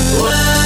Whoa.